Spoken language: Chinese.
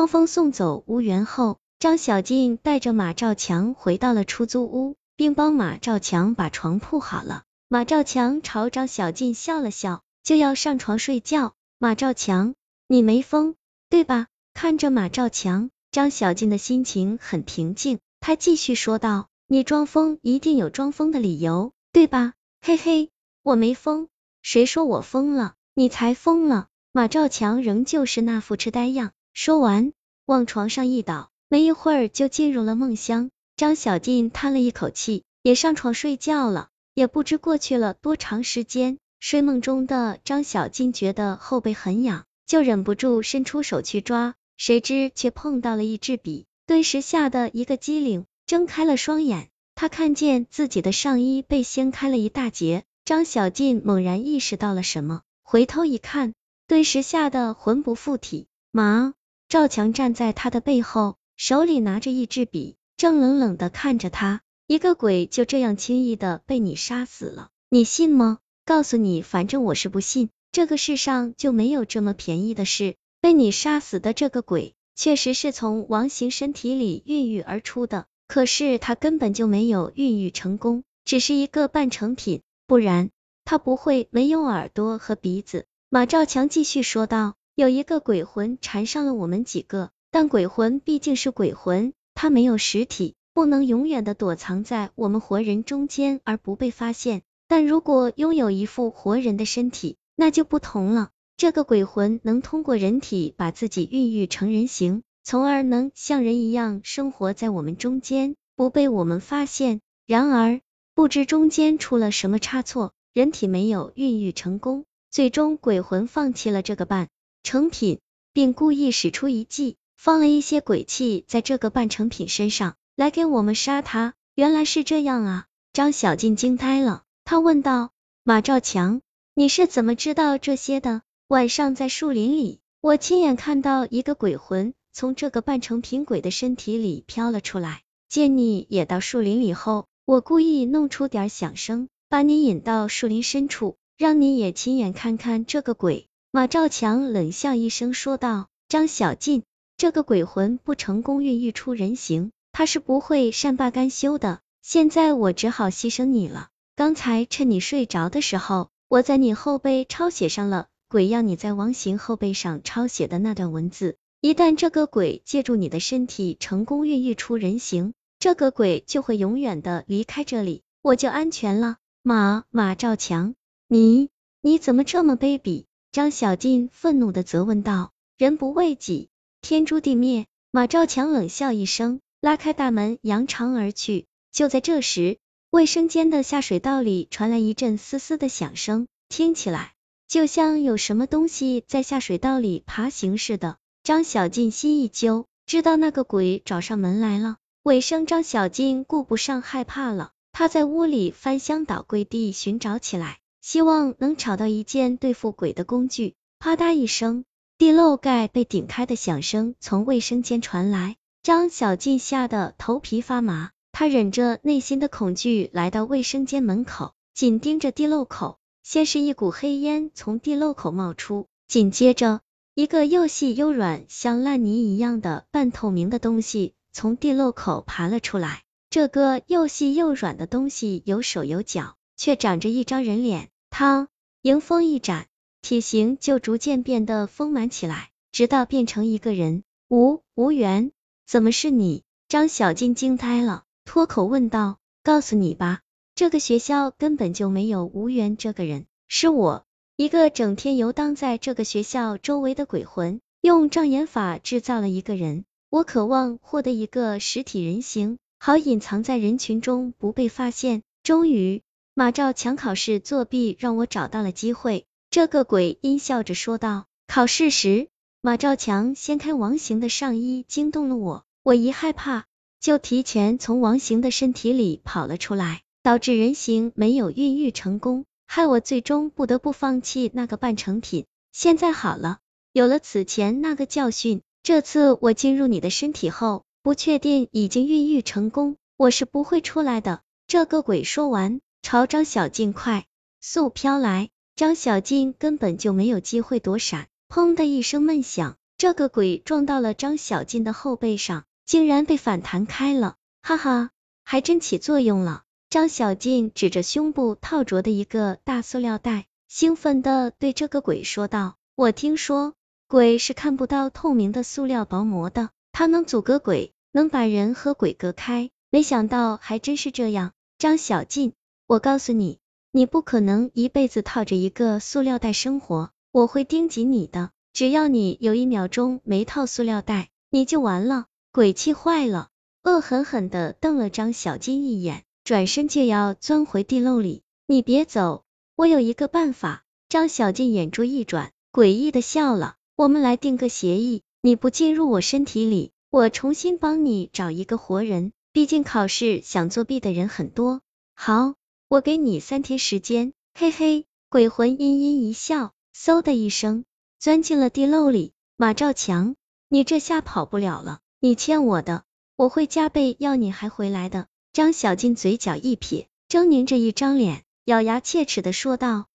张峰送走吴元后，张小静带着马兆强回到了出租屋，并帮马兆强把床铺好了。马兆强朝张小静笑了笑，就要上床睡觉。马兆强，你没疯，对吧？看着马兆强，张小静的心情很平静，她继续说道：“你装疯一定有装疯的理由，对吧？嘿嘿，我没疯，谁说我疯了？你才疯了。”马兆强仍旧是那副痴呆样。说完，往床上一倒，没一会儿就进入了梦乡。张小静叹了一口气，也上床睡觉了。也不知过去了多长时间，睡梦中的张小静觉得后背很痒，就忍不住伸出手去抓，谁知却碰到了一支笔，顿时吓得一个机灵，睁开了双眼。他看见自己的上衣被掀开了一大截，张小静猛然意识到了什么，回头一看，顿时吓得魂不附体。马。赵强站在他的背后，手里拿着一支笔，正冷冷的看着他。一个鬼就这样轻易的被你杀死了，你信吗？告诉你，反正我是不信。这个世上就没有这么便宜的事。被你杀死的这个鬼，确实是从王行身体里孕育而出的，可是他根本就没有孕育成功，只是一个半成品，不然他不会没有耳朵和鼻子。马兆强继续说道。有一个鬼魂缠上了我们几个，但鬼魂毕竟是鬼魂，它没有实体，不能永远的躲藏在我们活人中间而不被发现。但如果拥有一副活人的身体，那就不同了。这个鬼魂能通过人体把自己孕育成人形，从而能像人一样生活在我们中间，不被我们发现。然而，不知中间出了什么差错，人体没有孕育成功，最终鬼魂放弃了这个伴。成品，并故意使出一计，放了一些鬼气在这个半成品身上，来给我们杀他。原来是这样啊！张小静惊呆了，他问道：“马兆强，你是怎么知道这些的？”晚上在树林里，我亲眼看到一个鬼魂从这个半成品鬼的身体里飘了出来。见你也到树林里后，我故意弄出点响声，把你引到树林深处，让你也亲眼看看这个鬼。马兆强冷笑一声说道：“张小静，这个鬼魂不成功孕育出人形，他是不会善罢甘休的。现在我只好牺牲你了。刚才趁你睡着的时候，我在你后背抄写上了鬼要你在王行后背上抄写的那段文字。一旦这个鬼借助你的身体成功孕育出人形，这个鬼就会永远的离开这里，我就安全了。马马兆强，你你怎么这么卑鄙？”张小静愤怒的责问道：“人不为己，天诛地灭。”马兆强冷笑一声，拉开大门，扬长而去。就在这时，卫生间的下水道里传来一阵嘶嘶的响声，听起来就像有什么东西在下水道里爬行似的。张小静心一揪，知道那个鬼找上门来了。尾声，张小静顾不上害怕了，她在屋里翻箱倒柜地寻找起来。希望能找到一件对付鬼的工具。啪嗒一声，地漏盖被顶开的响声从卫生间传来，张小静吓得头皮发麻。她忍着内心的恐惧来到卫生间门口，紧盯着地漏口。先是一股黑烟从地漏口冒出，紧接着一个又细又软、像烂泥一样的半透明的东西从地漏口爬了出来。这个又细又软的东西有手有脚。却长着一张人脸，他迎风一展，体型就逐渐变得丰满起来，直到变成一个人。吴吴缘，怎么是你？张小静惊呆了，脱口问道：“告诉你吧，这个学校根本就没有吴缘这个人，是我一个整天游荡在这个学校周围的鬼魂，用障眼法制造了一个人。我渴望获得一个实体人形，好隐藏在人群中不被发现。终于。”马兆强考试作弊，让我找到了机会。这个鬼阴笑着说道。考试时，马兆强掀开王行的上衣，惊动了我。我一害怕，就提前从王行的身体里跑了出来，导致人形没有孕育成功，害我最终不得不放弃那个半成品。现在好了，有了此前那个教训，这次我进入你的身体后，不确定已经孕育成功，我是不会出来的。这个鬼说完。朝张小静快速飘来，张小静根本就没有机会躲闪，砰的一声闷响，这个鬼撞到了张小静的后背上，竟然被反弹开了，哈哈，还真起作用了。张小静指着胸部套着的一个大塑料袋，兴奋的对这个鬼说道：“我听说鬼是看不到透明的塑料薄膜的，它能阻隔鬼，能把人和鬼隔开。没想到还真是这样。”张小静，我告诉你，你不可能一辈子套着一个塑料袋生活，我会盯紧你的，只要你有一秒钟没套塑料袋，你就完了。鬼气坏了，恶狠狠的瞪了张小静一眼。转身就要钻回地漏里，你别走，我有一个办法。张小静眼珠一转，诡异的笑了。我们来定个协议，你不进入我身体里，我重新帮你找一个活人。毕竟考试想作弊的人很多。好，我给你三天时间。嘿嘿，鬼魂阴阴一笑，嗖的一声钻进了地漏里。马兆强，你这下跑不了了，你欠我的，我会加倍要你还回来的。张小静嘴角一撇，狰狞着一张脸，咬牙切齿的说道。